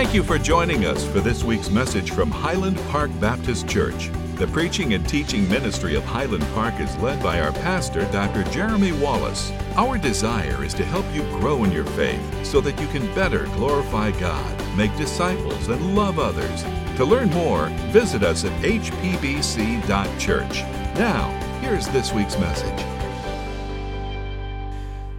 Thank you for joining us for this week's message from Highland Park Baptist Church. The preaching and teaching ministry of Highland Park is led by our pastor, Dr. Jeremy Wallace. Our desire is to help you grow in your faith so that you can better glorify God, make disciples, and love others. To learn more, visit us at hpbc.church. Now, here's this week's message.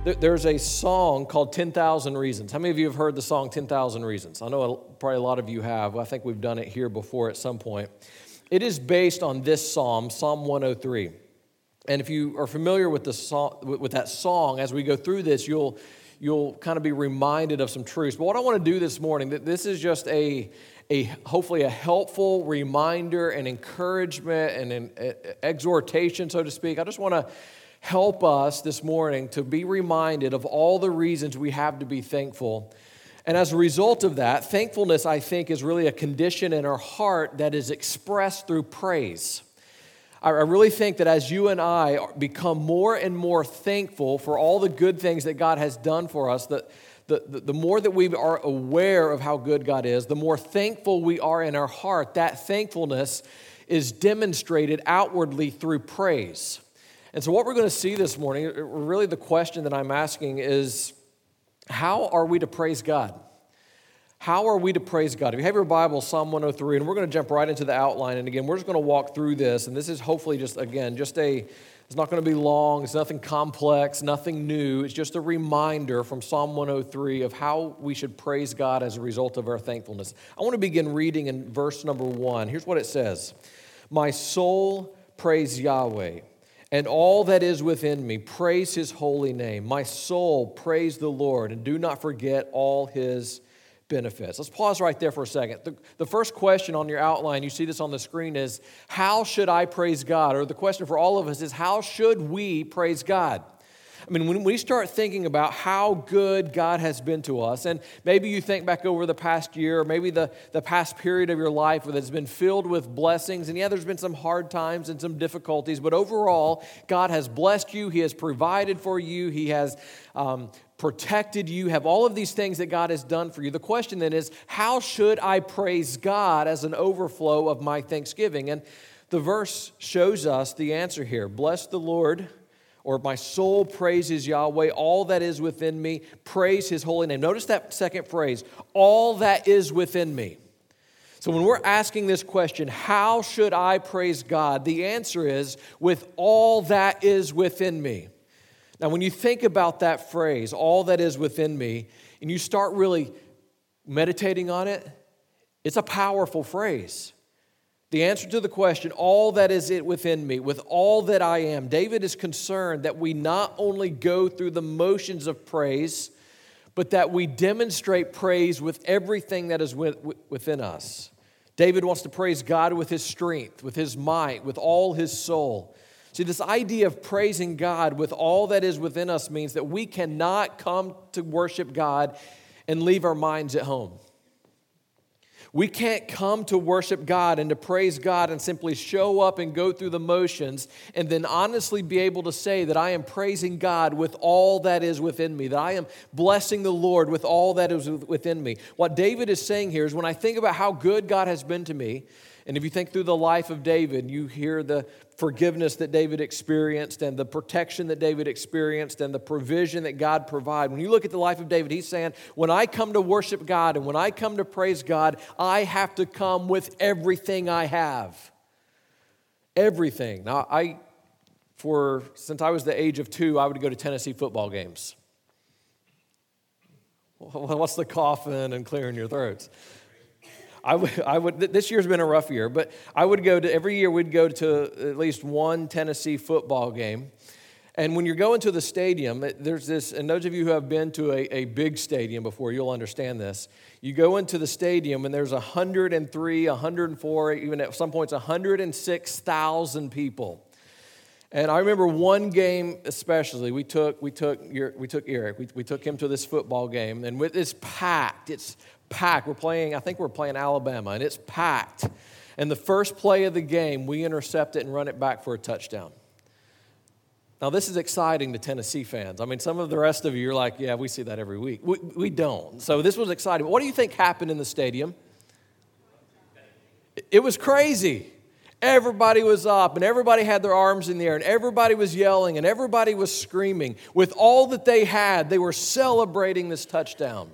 There's a song called 10,000 Reasons. How many of you have heard the song 10,000 Reasons? I know probably a lot of you have. I think we've done it here before at some point. It is based on this psalm, Psalm 103. And if you are familiar with, the song, with that song, as we go through this, you'll, you'll kind of be reminded of some truths. But what I want to do this morning, this is just a, a hopefully a helpful reminder and encouragement and an exhortation, so to speak. I just want to help us this morning to be reminded of all the reasons we have to be thankful and as a result of that, thankfulness, I think, is really a condition in our heart that is expressed through praise. I really think that as you and I become more and more thankful for all the good things that God has done for us, that the, the, the, more that we are aware of how good God is, the more thankful we are in our heart, that thankfulness is demonstrated outwardly through praise. And so, what we're going to see this morning, uh, really the question that I'm asking is how are we to praise God? How are we to praise God? If you have your Bible, Psalm 103, and we're going to jump right into the outline. And again, we're just going to walk through this. And this is hopefully just, again, just a, it's not going to be long. It's nothing complex, nothing new. It's just a reminder from Psalm 103 of how we should praise God as a result of our thankfulness. I want to begin reading in verse number one. Here's what it says My soul praise Yahweh and all that is within me, praise his holy name. My soul, praise the Lord, and do not forget all his benefits. Let's pause right there for a second. The, the first question on your outline, you see this on the screen, is How should I praise God? Or the question for all of us is How should we praise God? I mean, when we start thinking about how good God has been to us, and maybe you think back over the past year, or maybe the, the past period of your life that's been filled with blessings, and yeah, there's been some hard times and some difficulties, but overall, God has blessed you, He has provided for you, He has um, protected you, have all of these things that God has done for you. The question then is, how should I praise God as an overflow of my thanksgiving? And the verse shows us the answer here. Bless the Lord or my soul praises Yahweh, all that is within me, praise his holy name. Notice that second phrase, all that is within me. So when we're asking this question, how should I praise God? The answer is with all that is within me. Now, when you think about that phrase, all that is within me, and you start really meditating on it, it's a powerful phrase. The answer to the question, all that is it within me, with all that I am, David is concerned that we not only go through the motions of praise, but that we demonstrate praise with everything that is within us. David wants to praise God with his strength, with his might, with all his soul. See, this idea of praising God with all that is within us means that we cannot come to worship God and leave our minds at home. We can't come to worship God and to praise God and simply show up and go through the motions and then honestly be able to say that I am praising God with all that is within me, that I am blessing the Lord with all that is within me. What David is saying here is when I think about how good God has been to me, and if you think through the life of David, you hear the forgiveness that David experienced and the protection that David experienced and the provision that God provided. When you look at the life of David, he's saying, When I come to worship God and when I come to praise God, I have to come with everything I have. Everything. Now, I, for since I was the age of two, I would go to Tennessee football games. What's the coughing and clearing your throats? I would, I would, this year's been a rough year, but I would go to, every year we'd go to at least one Tennessee football game. And when you're going to the stadium, there's this, and those of you who have been to a, a big stadium before, you'll understand this. You go into the stadium and there's 103, 104, even at some points 106,000 people. And I remember one game especially. We took we took we took Eric. We, we took him to this football game, and with, it's packed. It's packed. We're playing, I think we're playing Alabama, and it's packed. And the first play of the game, we intercept it and run it back for a touchdown. Now, this is exciting to Tennessee fans. I mean, some of the rest of you are like, yeah, we see that every week. We, we don't. So, this was exciting. What do you think happened in the stadium? It was crazy. Everybody was up and everybody had their arms in the air and everybody was yelling and everybody was screaming. With all that they had, they were celebrating this touchdown.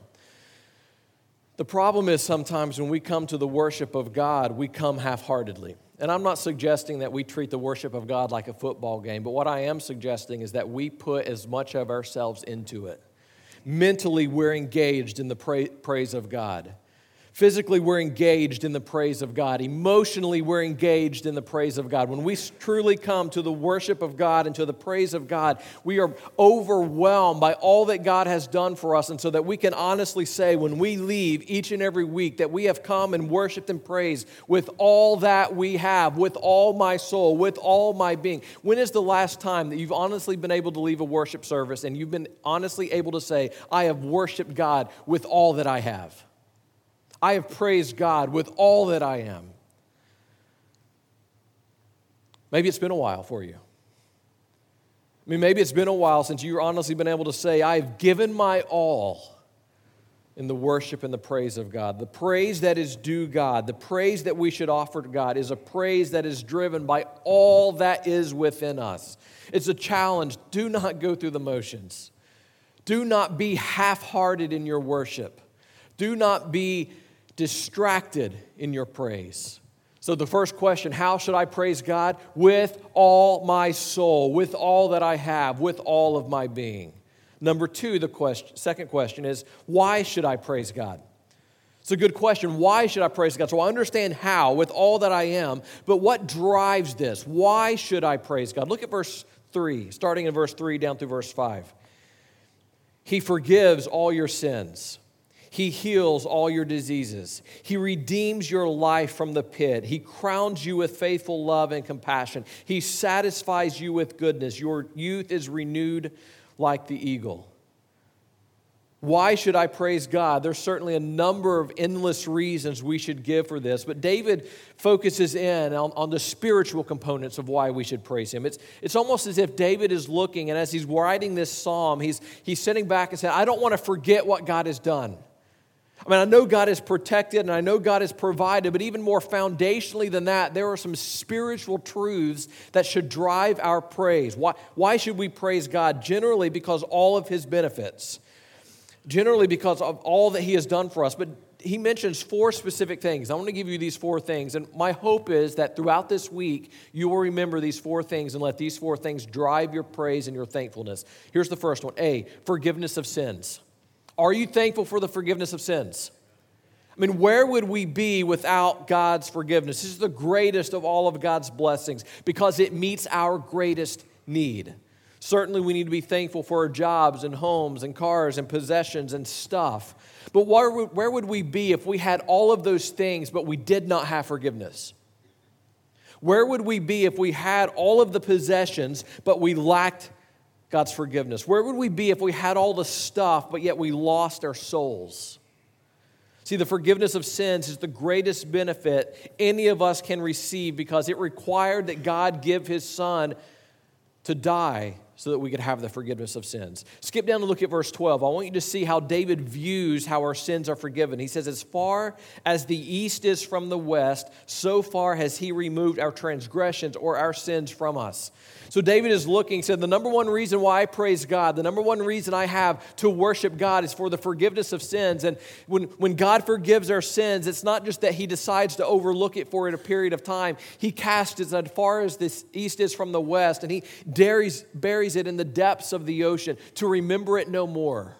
The problem is sometimes when we come to the worship of God, we come half heartedly. And I'm not suggesting that we treat the worship of God like a football game, but what I am suggesting is that we put as much of ourselves into it. Mentally, we're engaged in the praise of God. Physically, we're engaged in the praise of God. Emotionally, we're engaged in the praise of God. When we truly come to the worship of God and to the praise of God, we are overwhelmed by all that God has done for us. And so that we can honestly say, when we leave each and every week, that we have come and worshiped and praised with all that we have, with all my soul, with all my being. When is the last time that you've honestly been able to leave a worship service and you've been honestly able to say, I have worshiped God with all that I have? I have praised God with all that I am. Maybe it's been a while for you. I mean, maybe it's been a while since you've honestly been able to say, I've given my all in the worship and the praise of God. The praise that is due God, the praise that we should offer to God, is a praise that is driven by all that is within us. It's a challenge. Do not go through the motions, do not be half hearted in your worship, do not be distracted in your praise. So, the first question how should I praise God? With all my soul, with all that I have, with all of my being. Number two, the question, second question is why should I praise God? It's a good question. Why should I praise God? So I understand how with all that I am, but what drives this? Why should I praise God? Look at verse 3, starting in verse 3 down through verse 5. He forgives all your sins. He heals all your diseases. He redeems your life from the pit. He crowns you with faithful love and compassion. He satisfies you with goodness. Your youth is renewed like the eagle. Why should I praise God? There's certainly a number of endless reasons we should give for this, but David focuses in on, on, the spiritual components of why we should praise him. It's, it's almost as if David is looking, and as he's writing this psalm, he's, he's sitting back and saying, I don't want to forget what God has done. I mean, I know God is protected and I know God has provided, but even more foundationally than that, there are some spiritual truths that should drive our praise. Why, why should we praise God? Generally, because all of his benefits, generally, because of all that he has done for us. But he mentions four specific things. I want to give you these four things. And my hope is that throughout this week, you will remember these four things and let these four things drive your praise and your thankfulness. Here's the first one A, forgiveness of sins. Are you thankful for the forgiveness of sins? I mean, where would we be without God's forgiveness? This is the greatest of all of God's blessings because it meets our greatest need. Certainly, we need to be thankful for our jobs and homes and cars and possessions and stuff. But where would, where would we be if we had all of those things but we did not have forgiveness? Where would we be if we had all of the possessions but we lacked God's forgiveness? Where would we be if we had all the stuff, but yet we lost our souls? See, the forgiveness of sins is the greatest benefit any of us can receive because it required that God give his son to die so that we could have the forgiveness of sins. Skip down and look at verse 12. I want you to see how David views how our sins are forgiven. He says, As far as the east is from the west, so far has he removed our transgressions or our sins from us. So David is looking, said, The number one reason why I praise God, the number one reason I have to worship God is for the forgiveness of sins. And when, when God forgives our sins, it's not just that he decides to overlook it for a period of time, he casts it as far as the east is from the west, and he buries, buries it in the depths of the ocean to remember it no more.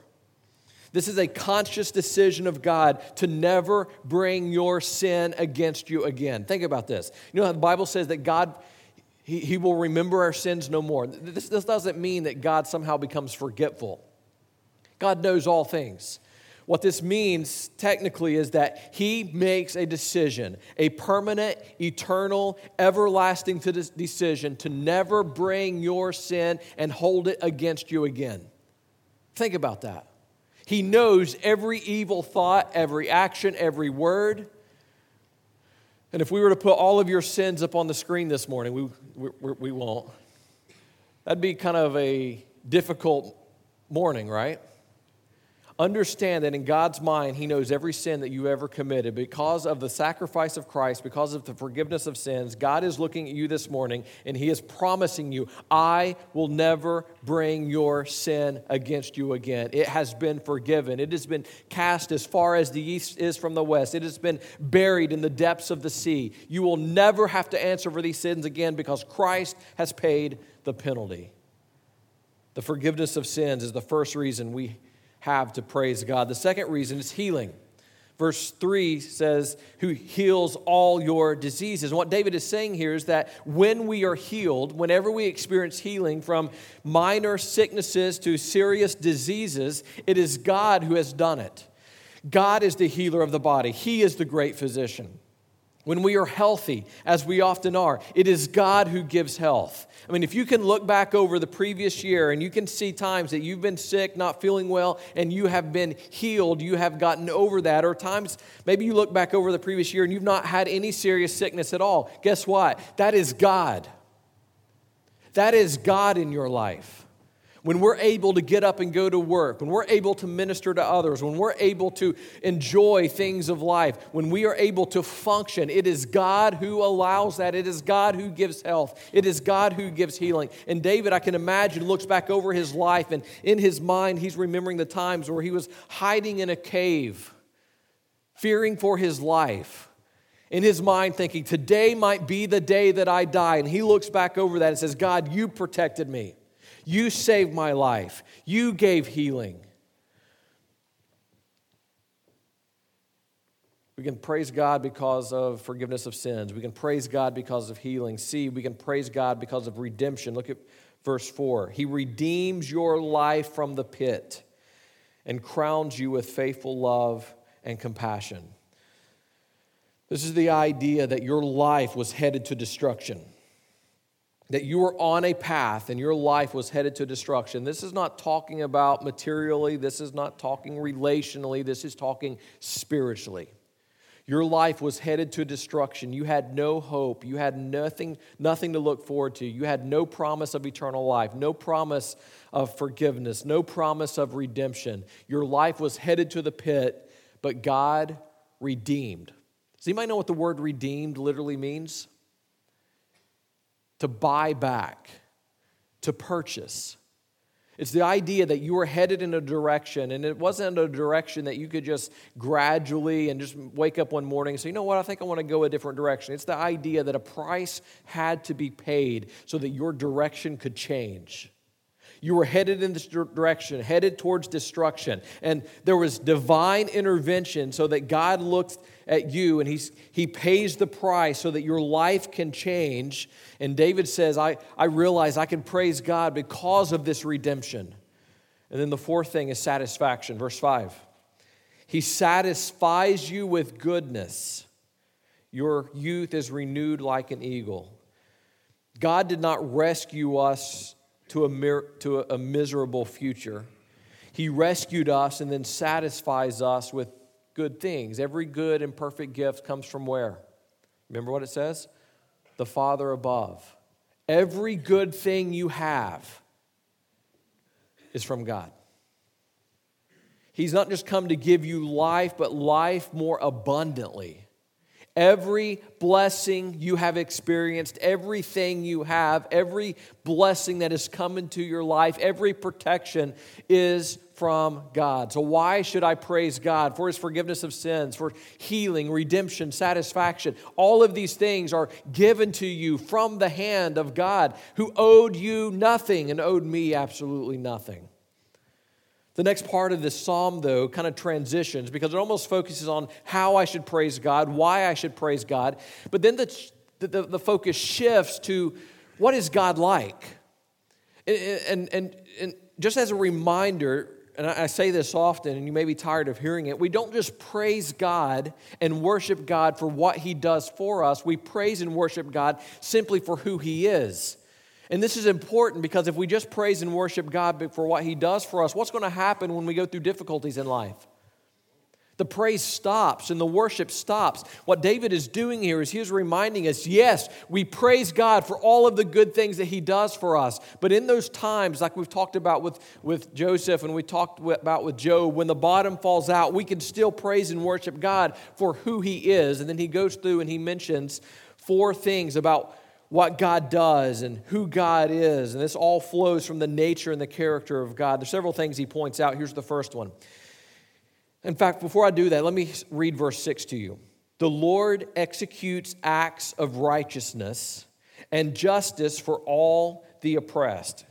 This is a conscious decision of God to never bring your sin against you again. Think about this. You know how the Bible says that God he, he will remember our sins no more. This, this doesn't mean that God somehow becomes forgetful. God knows all things. What this means technically is that he makes a decision, a permanent, eternal, everlasting decision to never bring your sin and hold it against you again. Think about that. He knows every evil thought, every action, every word. And if we were to put all of your sins up on the screen this morning, we, we, we won't. That'd be kind of a difficult morning, right? Understand that in God's mind, He knows every sin that you ever committed. Because of the sacrifice of Christ, because of the forgiveness of sins, God is looking at you this morning and He is promising you, I will never bring your sin against you again. It has been forgiven, it has been cast as far as the east is from the west, it has been buried in the depths of the sea. You will never have to answer for these sins again because Christ has paid the penalty. The forgiveness of sins is the first reason we have to praise God. The second reason is healing. Verse 3 says, Who heals all your diseases. And what David is saying here is that when we are healed, whenever we experience healing from minor sicknesses to serious diseases, it is God who has done it. God is the healer of the body, He is the great physician. When we are healthy, as we often are, it is God who gives health. I mean, if you can look back over the previous year and you can see times that you've been sick, not feeling well, and you have been healed, you have gotten over that, or times maybe you look back over the previous year and you've not had any serious sickness at all, guess what? That is God. That is God in your life when we're able to get up and go to work, when we're able to minister to others, when we're able to enjoy things of life, when we are able to function, it is God who allows that. It is God who gives health. It is God who gives healing. And David, I can imagine, looks back over his life, and in his mind, he's remembering the times where he was hiding in a cave, fearing for his life in his mind thinking, Today might be the day that I die. And he looks back over that and says, God, you protected me. You saved my life. You gave healing. We can praise God because of forgiveness of sins. We can praise God because of healing. See, we can praise God because of redemption. Look at verse 4. He redeems your life from the pit and crowns you with faithful love and compassion. This is the idea that your life was headed to destruction that you were on a path and your life was headed to destruction. This is not talking about materially, this is not talking relationally, this is talking spiritually. Your life was headed to destruction. You had no hope. You had nothing, nothing to look forward to. You had no promise of eternal life, no promise of forgiveness, no promise of redemption. Your life was headed to the pit, but God redeemed. Does anybody know what the word redeemed literally means? To buy back, to purchase. It's the idea that you were headed in a direction, and it wasn't a direction that you could just gradually and just wake up one morning and say, you know what, I think I want to go a different direction. It's the idea that a price had to be paid so that your direction could change. You were headed in this direction, headed towards destruction. And there was divine intervention so that God looks at you and he's, he pays the price so that your life can change. And David says, I, I realize I can praise God because of this redemption. And then the fourth thing is satisfaction. Verse 5 He satisfies you with goodness. Your youth is renewed like an eagle. God did not rescue us to a, mir- to a miserable future. He rescued us and then satisfies us with good things. Every good and perfect gift comes from where? Remember what it says? The Father above. Every good thing you have is from God. He's not just come to give you life, but life more abundantly. Every blessing you have experienced, everything you have, every blessing that has come into your life, every protection is from God. So, why should I praise God for His forgiveness of sins, for healing, redemption, satisfaction? All of these things are given to you from the hand of God who owed you nothing and owed me absolutely nothing. The next part of this psalm, though, kind of transitions because it almost focuses on how I should praise God, why I should praise God. But then the, the, the focus shifts to what is God like? And, and, and, and just as a reminder, and I say this often, and you may be tired of hearing it, we don't just praise God and worship God for what He does for us. We praise and worship God simply for who He is. And this is important because if we just praise and worship God for what He does for us, what's going to happen when we go through difficulties in life? The praise stops and the worship stops. What David is doing here is he is reminding us yes, we praise God for all of the good things that he does for us. But in those times, like we've talked about with, with Joseph and we talked about with Job, when the bottom falls out, we can still praise and worship God for who he is. And then he goes through and he mentions four things about what God does and who God is. And this all flows from the nature and the character of God. There's several things he points out. Here's the first one. In fact, before I do that, let me read verse 6 to you. The Lord executes acts of righteousness and justice for all the oppressed.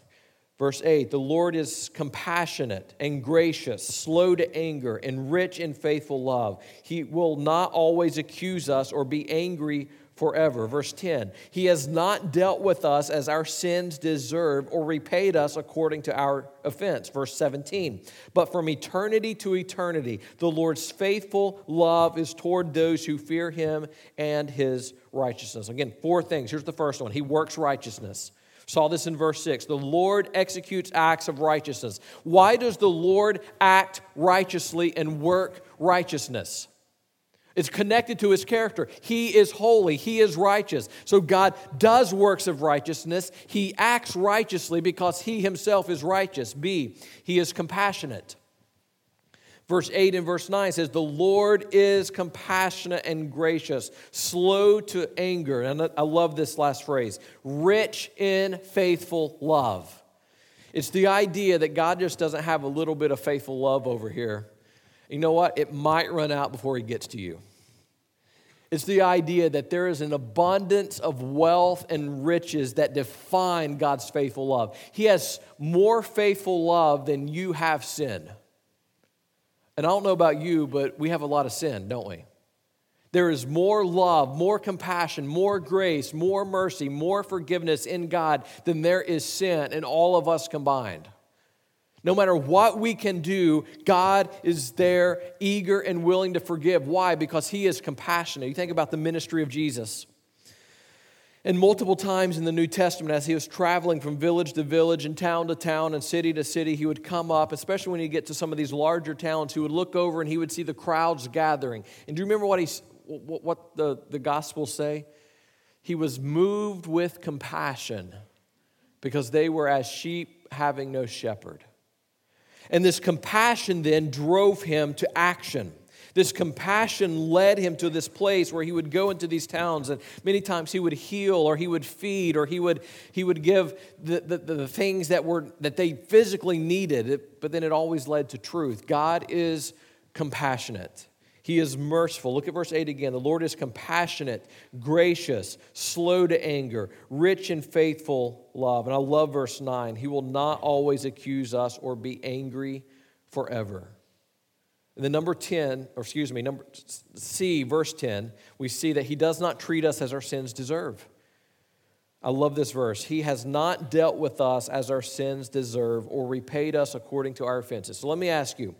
Verse 8 The Lord is compassionate and gracious, slow to anger, and rich in faithful love. He will not always accuse us or be angry forever. Verse 10 He has not dealt with us as our sins deserve or repaid us according to our offense. Verse 17 But from eternity to eternity, the Lord's faithful love is toward those who fear him and his righteousness. Again, four things. Here's the first one He works righteousness. Saw this in verse 6. The Lord executes acts of righteousness. Why does the Lord act righteously and work righteousness? It's connected to his character. He is holy, he is righteous. So God does works of righteousness. He acts righteously because he himself is righteous. B, he is compassionate. Verse 8 and verse 9 says, The Lord is compassionate and gracious, slow to anger. And I love this last phrase rich in faithful love. It's the idea that God just doesn't have a little bit of faithful love over here you know what? It might run out before he gets to you. It's the idea that there is an abundance of wealth and riches that define God's faithful love. He has more faithful love than you have sin. And I don't know about you, but we have a lot of sin, don't we? There is more love, more compassion, more grace, more mercy, more forgiveness in God than there is sin in all of us combined. No matter what we can do, God is there, eager and willing to forgive. Why? Because He is compassionate. You think about the ministry of Jesus. And multiple times in the New Testament, as he was traveling from village to village and town to town and city to city, he would come up, especially when he get to some of these larger towns, he would look over and he would see the crowds gathering. And do you remember what, he, what the, the Gospels say? He was moved with compassion because they were as sheep having no shepherd. And this compassion then drove him to action. This compassion led him to this place where he would go into these towns, and many times he would heal, or he would feed, or he would, he would give the, the, the things that, were, that they physically needed, but then it always led to truth. God is compassionate. He is merciful. Look at verse 8 again. The Lord is compassionate, gracious, slow to anger, rich in faithful love. And I love verse 9. He will not always accuse us or be angry forever. In the number 10, or excuse me, number C, verse 10, we see that he does not treat us as our sins deserve. I love this verse. He has not dealt with us as our sins deserve or repaid us according to our offenses. So let me ask you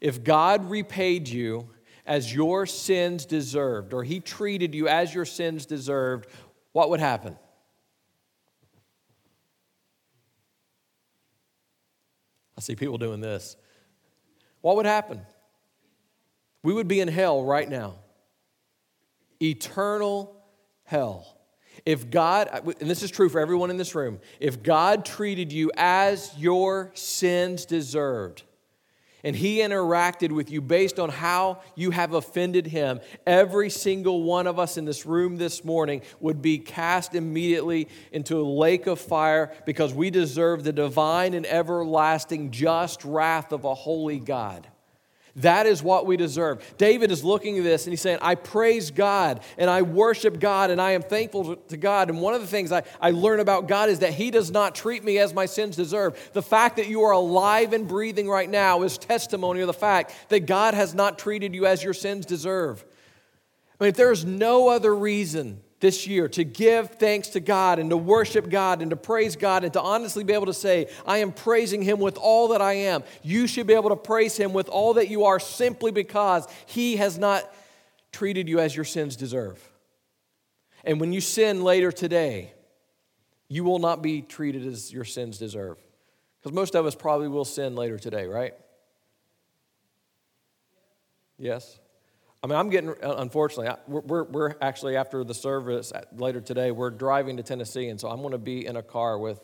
if God repaid you as your sins deserved, or he treated you as your sins deserved, what would happen? I see people doing this. What would happen? We would be in hell right now. Eternal hell. If God, and this is true for everyone in this room, if God treated you as your sins deserved, and he interacted with you based on how you have offended him, every single one of us in this room this morning would be cast immediately into a lake of fire because we deserve the divine and everlasting just wrath of a holy God. That is what we deserve. David is looking at this and he's saying, I praise God and I worship God and I am thankful to God. And one of the things I, I learn about God is that He does not treat me as my sins deserve. The fact that you are alive and breathing right now is testimony of the fact that God has not treated you as your sins deserve. I mean, if there is no other reason this year to give thanks to God and to worship God and to praise God and to honestly be able to say, I am praising Him with all that I am. You should be able to praise Him with all that you are simply because He has not treated you as your sins deserve. And when you sin later today, you will not be treated as your sins deserve. Because most of us probably will sin later today, right? Yes. I mean, I'm getting, uh, unfortunately, we're, we're, we're actually, after the service later today, we're driving to Tennessee, and so I'm going to be in a car with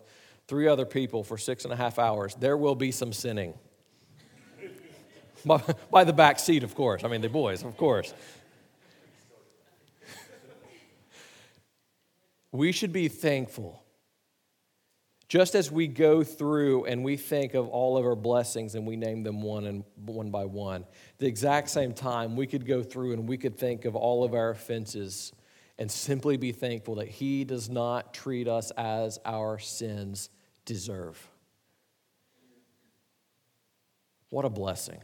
three other people for six and a half hours. There will be some sinning. by, by the back seat, of course. I mean, the boys, of course. we should be thankful just as we go through and we think of all of our blessings and we name them one and one by one, the exact same time we could go through and we could think of all of our offenses and simply be thankful that He does not treat us as our sins deserve. What a blessing.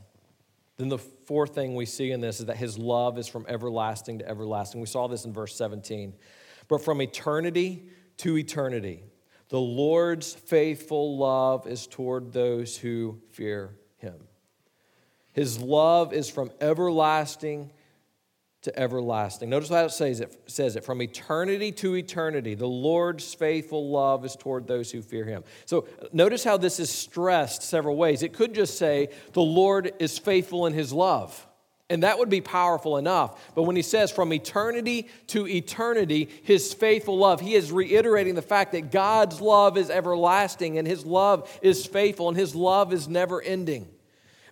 Then the fourth thing we see in this is that His love is from everlasting to everlasting. We saw this in verse 17. But from eternity to eternity, the Lord's faithful love is toward those who fear him. His love is from everlasting to everlasting. Notice how it says it, says it from eternity to eternity. The Lord's faithful love is toward those who fear him. So notice how this is stressed several ways. It could just say, the Lord is faithful in his love. And that would be powerful enough. But when he says from eternity to eternity, his faithful love, he is reiterating the fact that God's love is everlasting and his love is faithful and his love is never ending.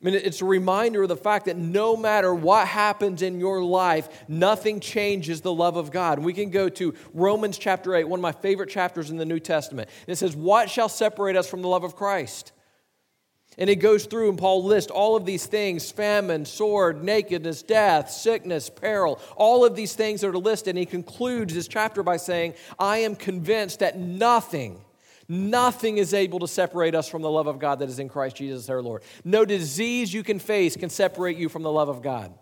I mean, it's a reminder of the fact that no matter what happens in your life, nothing changes the love of God. We can go to Romans chapter 8, one of my favorite chapters in the New Testament. It says, What shall separate us from the love of Christ? And he goes through and Paul lists all of these things famine, sword, nakedness, death, sickness, peril, all of these things are listed. And he concludes this chapter by saying, I am convinced that nothing, nothing is able to separate us from the love of God that is in Christ Jesus our Lord. No disease you can face can separate you from the love of God.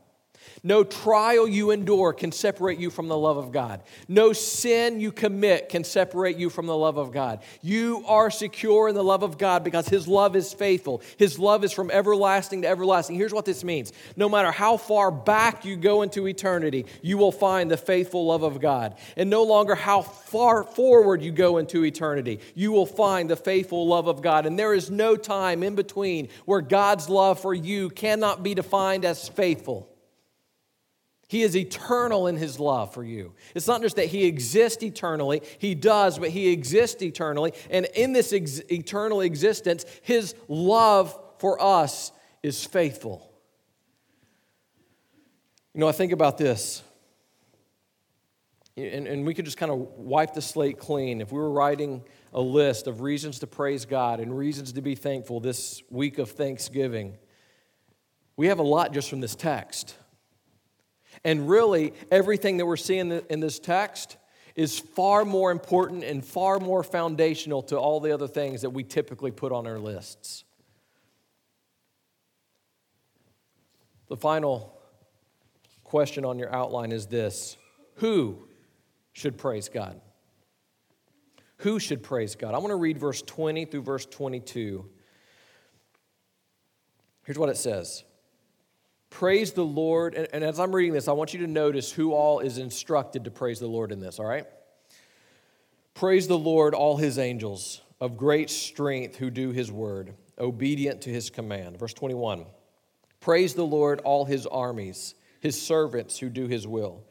No trial you endure can separate you from the love of God. No sin you commit can separate you from the love of God. You are secure in the love of God because His love is faithful. His love is from everlasting to everlasting. Here's what this means no matter how far back you go into eternity, you will find the faithful love of God. And no longer how far forward you go into eternity, you will find the faithful love of God. And there is no time in between where God's love for you cannot be defined as faithful. He is eternal in his love for you. It's not just that he exists eternally, he does, but he exists eternally. And in this ex- eternal existence, his love for us is faithful. You know, I think about this, and, and we could just kind of wipe the slate clean. If we were writing a list of reasons to praise God and reasons to be thankful this week of Thanksgiving, we have a lot just from this text. And really, everything that we're seeing in this text is far more important and far more foundational to all the other things that we typically put on our lists. The final question on your outline is this Who should praise God? Who should praise God? I want to read verse 20 through verse 22. Here's what it says Praise the Lord. And, and, as I'm reading this, I want you to notice who all is instructed to praise the Lord in this, all right? Praise the Lord, all his angels of great strength who do his word, obedient to his command. Verse 21 Praise the Lord, all his armies, his servants who do his will.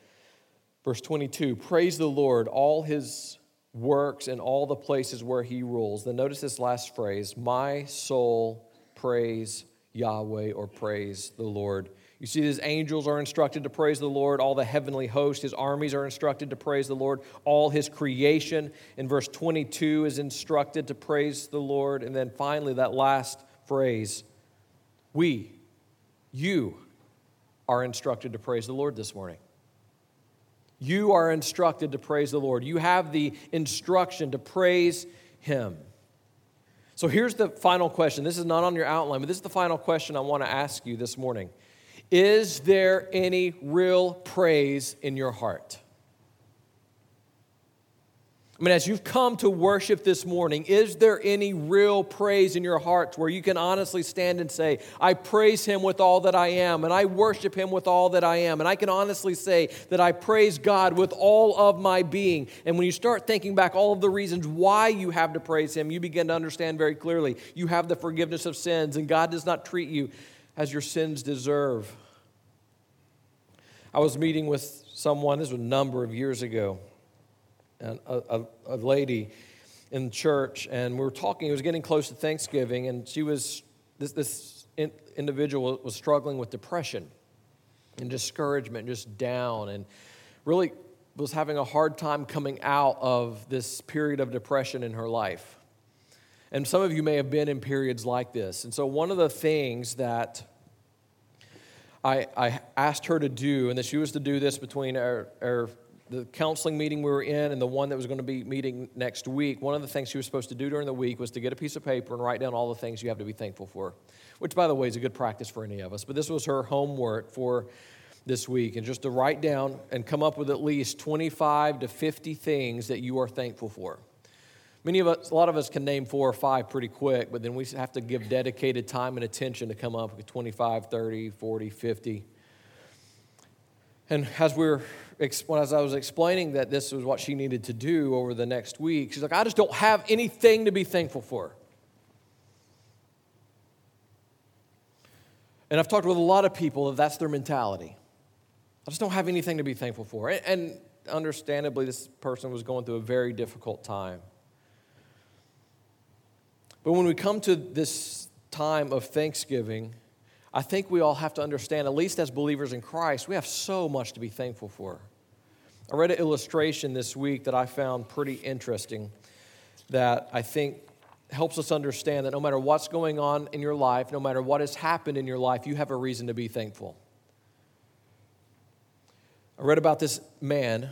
Verse 22 Praise the Lord, all his works and all the places where he rules. Then notice this last phrase My soul praise Yahweh or praise the Lord. You see, his angels are instructed to praise the Lord. All the heavenly host, his armies are instructed to praise the Lord. All his creation in verse 22 is instructed to praise the Lord. And then finally, that last phrase, we, you, are instructed to praise the Lord this morning. You are instructed to praise the Lord. You have the instruction to praise him. So here's the final question. This is not on your outline, but this is the final question I want to ask you this morning. Is there any real praise in your heart? I mean, as you've come to worship this morning, is there any real praise in your heart where you can honestly stand and say, I praise Him with all that I am, and I worship Him with all that I am, and I can honestly say that I praise God with all of my being? And when you start thinking back all of the reasons why you have to praise Him, you begin to understand very clearly you have the forgiveness of sins, and God does not treat you as your sins deserve. I was meeting with someone, this was a number of years ago, a, a, a lady in church, and we were talking. It was getting close to Thanksgiving, and she was, this, this in, individual was struggling with depression and discouragement, just down, and really was having a hard time coming out of this period of depression in her life. And some of you may have been in periods like this. And so, one of the things that I, I asked her to do, and that she was to do this between our, our, the counseling meeting we were in and the one that was going to be meeting next week, one of the things she was supposed to do during the week was to get a piece of paper and write down all the things you have to be thankful for, which, by the way, is a good practice for any of us. But this was her homework for this week and just to write down and come up with at least 25 to 50 things that you are thankful for. Many of us, a lot of us can name four or five pretty quick, but then we have to give dedicated time and attention to come up with 25, 30, 40, 50. And as we are as I was explaining that this was what she needed to do over the next week, she's like, I just don't have anything to be thankful for. And I've talked with a lot of people that that's their mentality. I just don't have anything to be thankful for. And understandably, this person was going through a very difficult time. But when we come to this time of Thanksgiving, I think we all have to understand, at least as believers in Christ, we have so much to be thankful for. I read an illustration this week that I found pretty interesting that I think helps us understand that no matter what's going on in your life, no matter what has happened in your life, you have a reason to be thankful. I read about this man,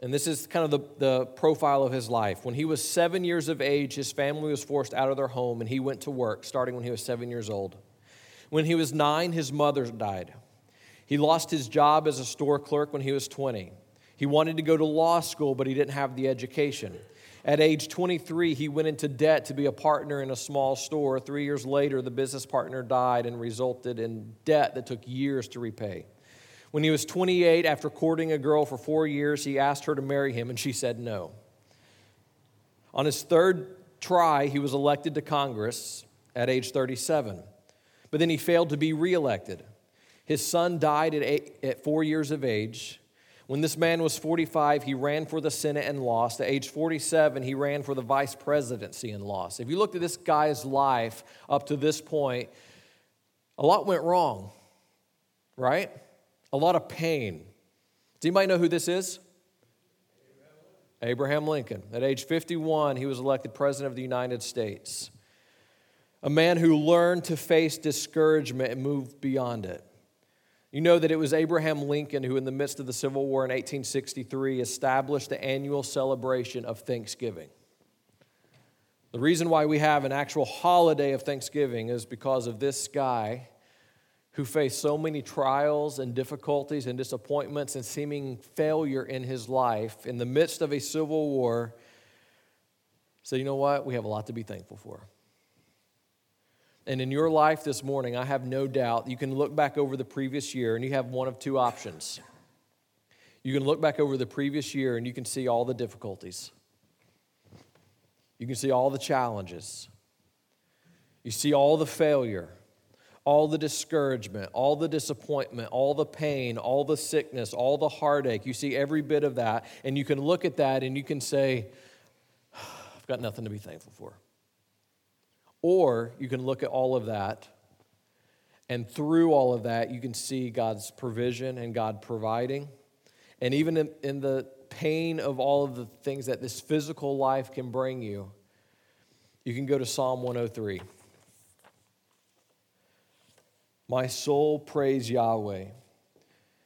and this is kind of the, the profile of his life. When he was seven years of age, his family was forced out of their home, and he went to work starting when he was seven years old. When he was nine, his mother died. He lost his job as a store clerk when he was 20. He wanted to go to law school, but he didn't have the education. At age 23, he went into debt to be a partner in a small store. Three years later, the business partner died and resulted in debt that took years to repay. When he was 28, after courting a girl for four years, he asked her to marry him, and she said no. On his third try, he was elected to Congress at age 37, but then he failed to be reelected. His son died at, eight, at four years of age. When this man was 45, he ran for the Senate and lost. At age 47, he ran for the vice presidency and lost. If you looked at this guy's life up to this point, a lot went wrong, right? a lot of pain. Does anybody know who this is? Abraham Lincoln. At age 51, he was elected President of the United States. A man who learned to face discouragement and move beyond it. You know that it was Abraham Lincoln who, in the midst of the Civil War in 1863, established the annual celebration of Thanksgiving. The reason why we have an actual holiday of Thanksgiving is because of this guy who faced so many trials and difficulties and disappointments and seeming failure in his life in the midst of a civil war so you know what we have a lot to be thankful for and in your life this morning i have no doubt you can look back over the previous year and you have one of two options you can look back over the previous year and you can see all the difficulties you can see all the challenges you see all the failure all the discouragement, all the disappointment, all the pain, all the sickness, all the heartache. You see every bit of that, and you can look at that and you can say, I've got nothing to be thankful for. Or you can look at all of that, and through all of that, you can see God's provision and God providing. And even in, in the pain of all of the things that this physical life can bring you, you can go to Psalm 103. My soul praise Yahweh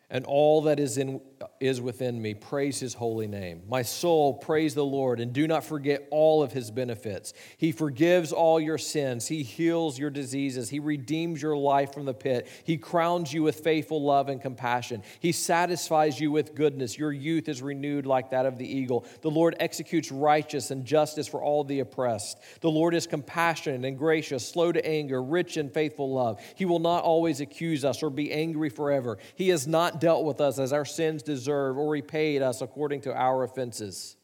and all that is, in, is within me. Praise his holy name. My soul, praise the Lord, and do not forget all of his benefits. He forgives all your sins, he heals your diseases, he redeems your life from the pit, he crowns you with faithful love and compassion, he satisfies you with goodness. Your youth is renewed like that of the eagle. The Lord executes righteousness and justice for all the oppressed. The Lord is compassionate and gracious, slow to anger, rich in faithful love. He will not always accuse us or be angry forever. He has not dealt with us as our sins deserve or repaid us according to our offenses.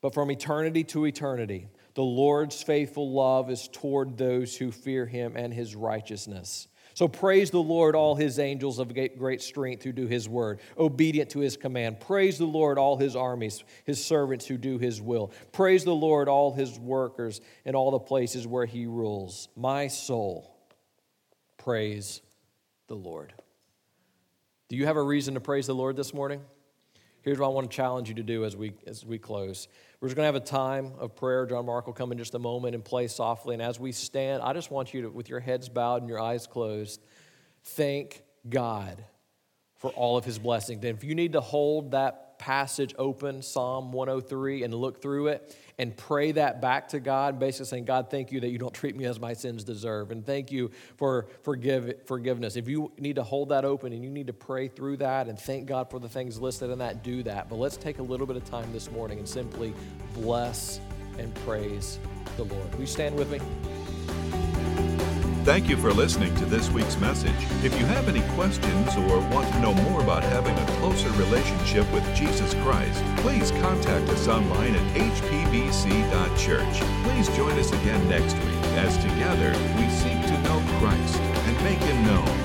But from eternity to eternity, the Lord's faithful love is toward those who fear him and his righteousness. So praise the Lord, all his angels of great strength who do his word, obedient to his command. Praise the Lord, all his armies, his servants who do his will. Praise the Lord, all his workers in all the places where he rules. My soul, praise the Lord. Do you have a reason to praise the Lord this morning? Here's what I want to challenge you to do as we, as we close. We're just going to have a time of prayer. John Mark will come in just a moment and play softly. And as we stand, I just want you to, with your heads bowed and your eyes closed, thank God for all of his blessings. And if you need to hold that passage open, Psalm 103, and look through it and pray that back to God, basically saying, God, thank you that you don't treat me as my sins deserve. And thank you for forgive, forgiveness. If you need to hold that open and you need to pray through that and thank God for the things listed in that, do that. But let's take a little bit of time this morning and simply bless and praise the Lord. Will you stand with me? Thank you for listening to this week's message. If you have any questions or want to know more about having a closer relationship with Jesus Christ, please contact us online at hpbc.church. Please join us again next week as together we seek to know Christ and make him known.